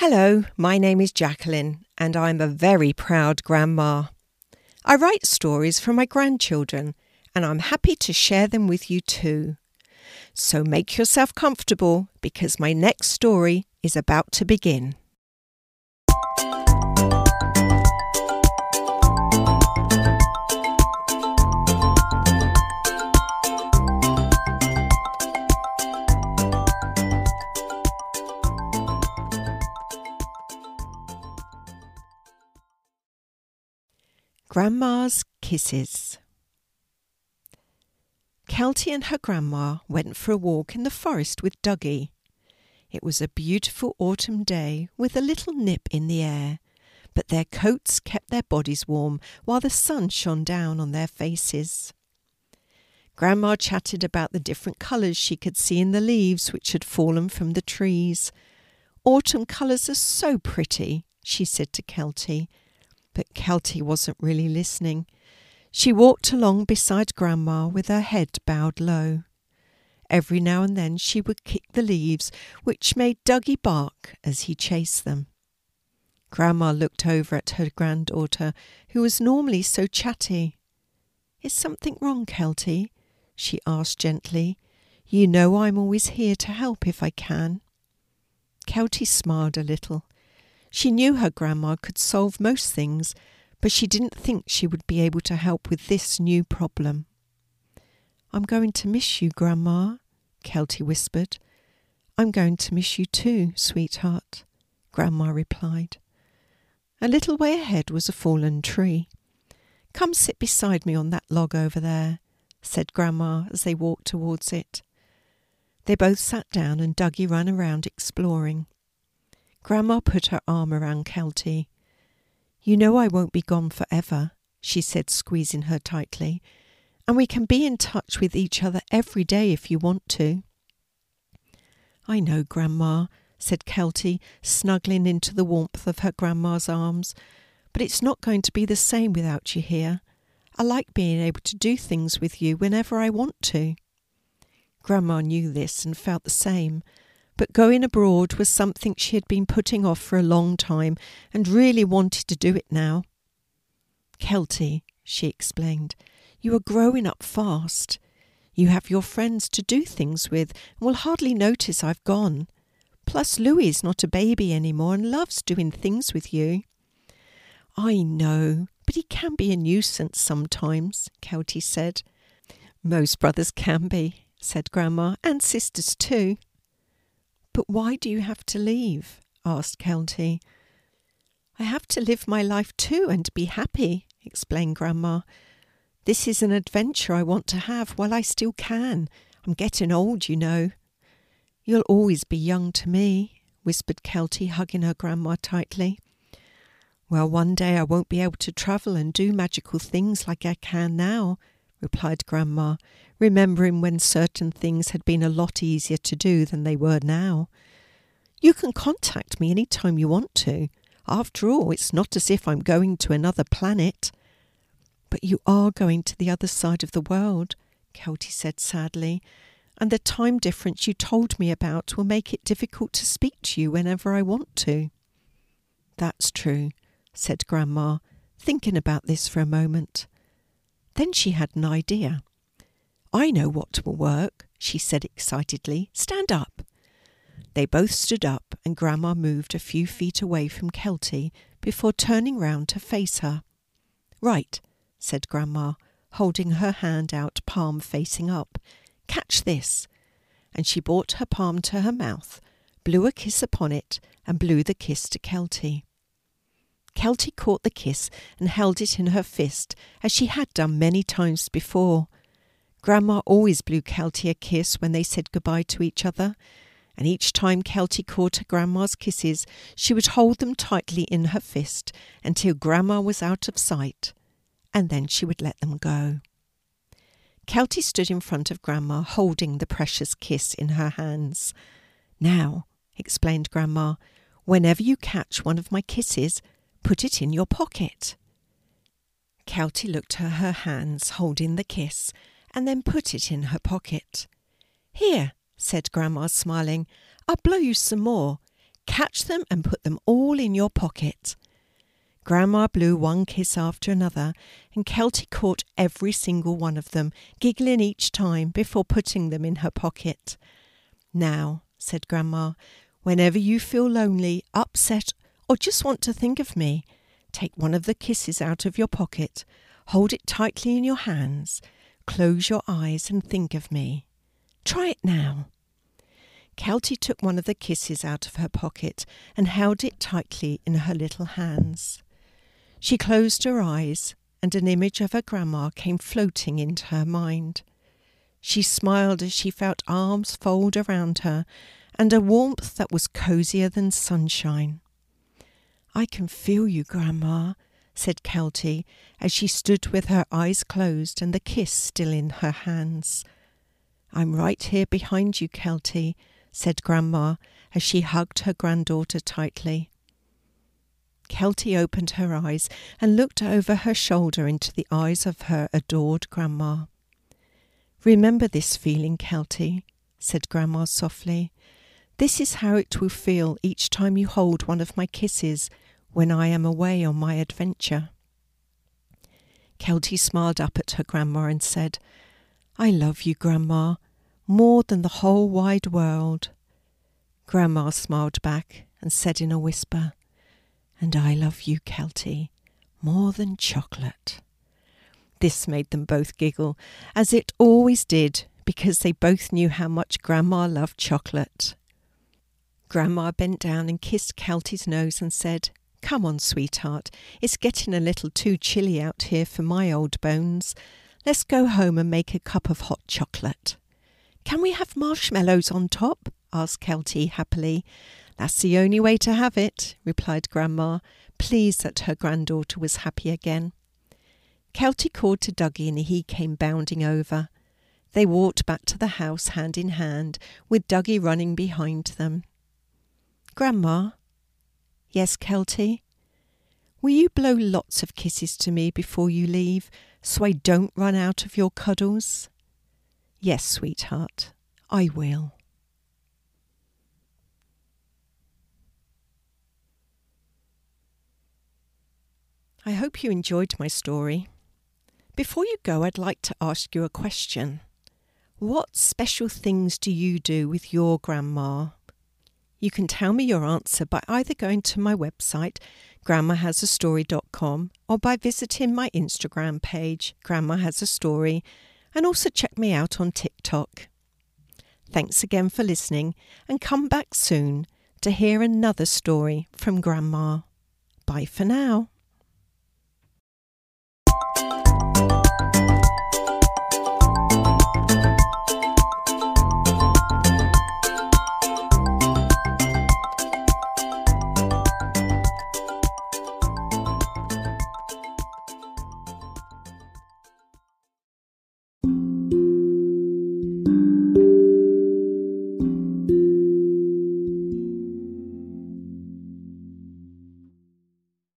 Hello, my name is Jacqueline, and I'm a very proud grandma. I write stories for my grandchildren, and I'm happy to share them with you too. So make yourself comfortable because my next story is about to begin. Grandma's Kisses. Kelti and her grandma went for a walk in the forest with Dougie. It was a beautiful autumn day with a little nip in the air, but their coats kept their bodies warm while the sun shone down on their faces. Grandma chatted about the different colours she could see in the leaves which had fallen from the trees. Autumn colours are so pretty, she said to Kelti but Kelti wasn't really listening. She walked along beside Grandma with her head bowed low. Every now and then she would kick the leaves, which made Dougie bark as he chased them. Grandma looked over at her granddaughter, who was normally so chatty. Is something wrong, Kelti? she asked gently. You know I'm always here to help if I can. Kelti smiled a little. She knew her grandma could solve most things, but she didn't think she would be able to help with this new problem. I'm going to miss you, Grandma, Kelti whispered. I'm going to miss you too, sweetheart, Grandma replied. A little way ahead was a fallen tree. Come sit beside me on that log over there, said Grandma as they walked towards it. They both sat down and Dougie ran around exploring. Grandma put her arm around Kelti. You know I won't be gone forever, she said, squeezing her tightly, and we can be in touch with each other every day if you want to. I know, Grandma, said Kelti, snuggling into the warmth of her grandma's arms, but it's not going to be the same without you here. I like being able to do things with you whenever I want to. Grandma knew this and felt the same, but going abroad was something she had been putting off for a long time and really wanted to do it now. Kelti, she explained, you are growing up fast. You have your friends to do things with and will hardly notice I've gone. Plus, Louis is not a baby anymore and loves doing things with you. I know, but he can be a nuisance sometimes, Kelti said. Most brothers can be, said Grandma, and sisters too. But why do you have to leave? asked Kelti. I have to live my life too and be happy, explained Grandma. This is an adventure I want to have while I still can. I'm getting old, you know. You'll always be young to me, whispered Kelti, hugging her grandma tightly. Well, one day I won't be able to travel and do magical things like I can now, replied Grandma, remembering when certain things had been a lot easier to do than they were now. You can contact me any time you want to. After all, it's not as if I'm going to another planet. But you are going to the other side of the world, Kelti said sadly, and the time difference you told me about will make it difficult to speak to you whenever I want to. That's true, said Grandma, thinking about this for a moment. Then she had an idea. I know what will work, she said excitedly. Stand up. They both stood up, and Grandma moved a few feet away from Kelti before turning round to face her. Right, said Grandma, holding her hand out, palm facing up. Catch this. And she brought her palm to her mouth, blew a kiss upon it, and blew the kiss to Kelti. Kelti caught the kiss and held it in her fist, as she had done many times before. Grandma always blew Kelti a kiss when they said goodbye to each other, and each time Kelti caught her grandma's kisses, she would hold them tightly in her fist until Grandma was out of sight, and then she would let them go. Kelti stood in front of Grandma, holding the precious kiss in her hands. Now, explained Grandma, whenever you catch one of my kisses, Put it in your pocket. Kelti looked at her hands holding the kiss and then put it in her pocket. Here, said Grandma, smiling, I'll blow you some more. Catch them and put them all in your pocket. Grandma blew one kiss after another, and Kelti caught every single one of them, giggling each time before putting them in her pocket. Now, said Grandma, whenever you feel lonely, upset, or just want to think of me, take one of the kisses out of your pocket, hold it tightly in your hands, close your eyes, and think of me. Try it now. Kelti took one of the kisses out of her pocket and held it tightly in her little hands. She closed her eyes, and an image of her grandma came floating into her mind. She smiled as she felt arms fold around her and a warmth that was cosier than sunshine. I can feel you, Grandma, said Kelti as she stood with her eyes closed and the kiss still in her hands. I'm right here behind you, Kelti, said Grandma as she hugged her granddaughter tightly. Kelti opened her eyes and looked over her shoulder into the eyes of her adored Grandma. Remember this feeling, Kelti, said Grandma softly. This is how it will feel each time you hold one of my kisses when I am away on my adventure. Kelti smiled up at her grandma and said, I love you, Grandma, more than the whole wide world. Grandma smiled back and said in a whisper, And I love you, Kelti, more than chocolate. This made them both giggle, as it always did, because they both knew how much Grandma loved chocolate. Grandma bent down and kissed Kelti's nose and said, Come on, sweetheart, it's getting a little too chilly out here for my old bones. Let's go home and make a cup of hot chocolate. Can we have marshmallows on top? asked Kelti happily. That's the only way to have it, replied Grandma, pleased that her granddaughter was happy again. Kelti called to Dougie and he came bounding over. They walked back to the house hand in hand, with Dougie running behind them. Grandma? Yes, Kelti? Will you blow lots of kisses to me before you leave so I don't run out of your cuddles? Yes, sweetheart, I will. I hope you enjoyed my story. Before you go, I'd like to ask you a question. What special things do you do with your grandma? You can tell me your answer by either going to my website, grandmahasastory.com, or by visiting my Instagram page, Grandma Has a Story, and also check me out on TikTok. Thanks again for listening, and come back soon to hear another story from Grandma. Bye for now.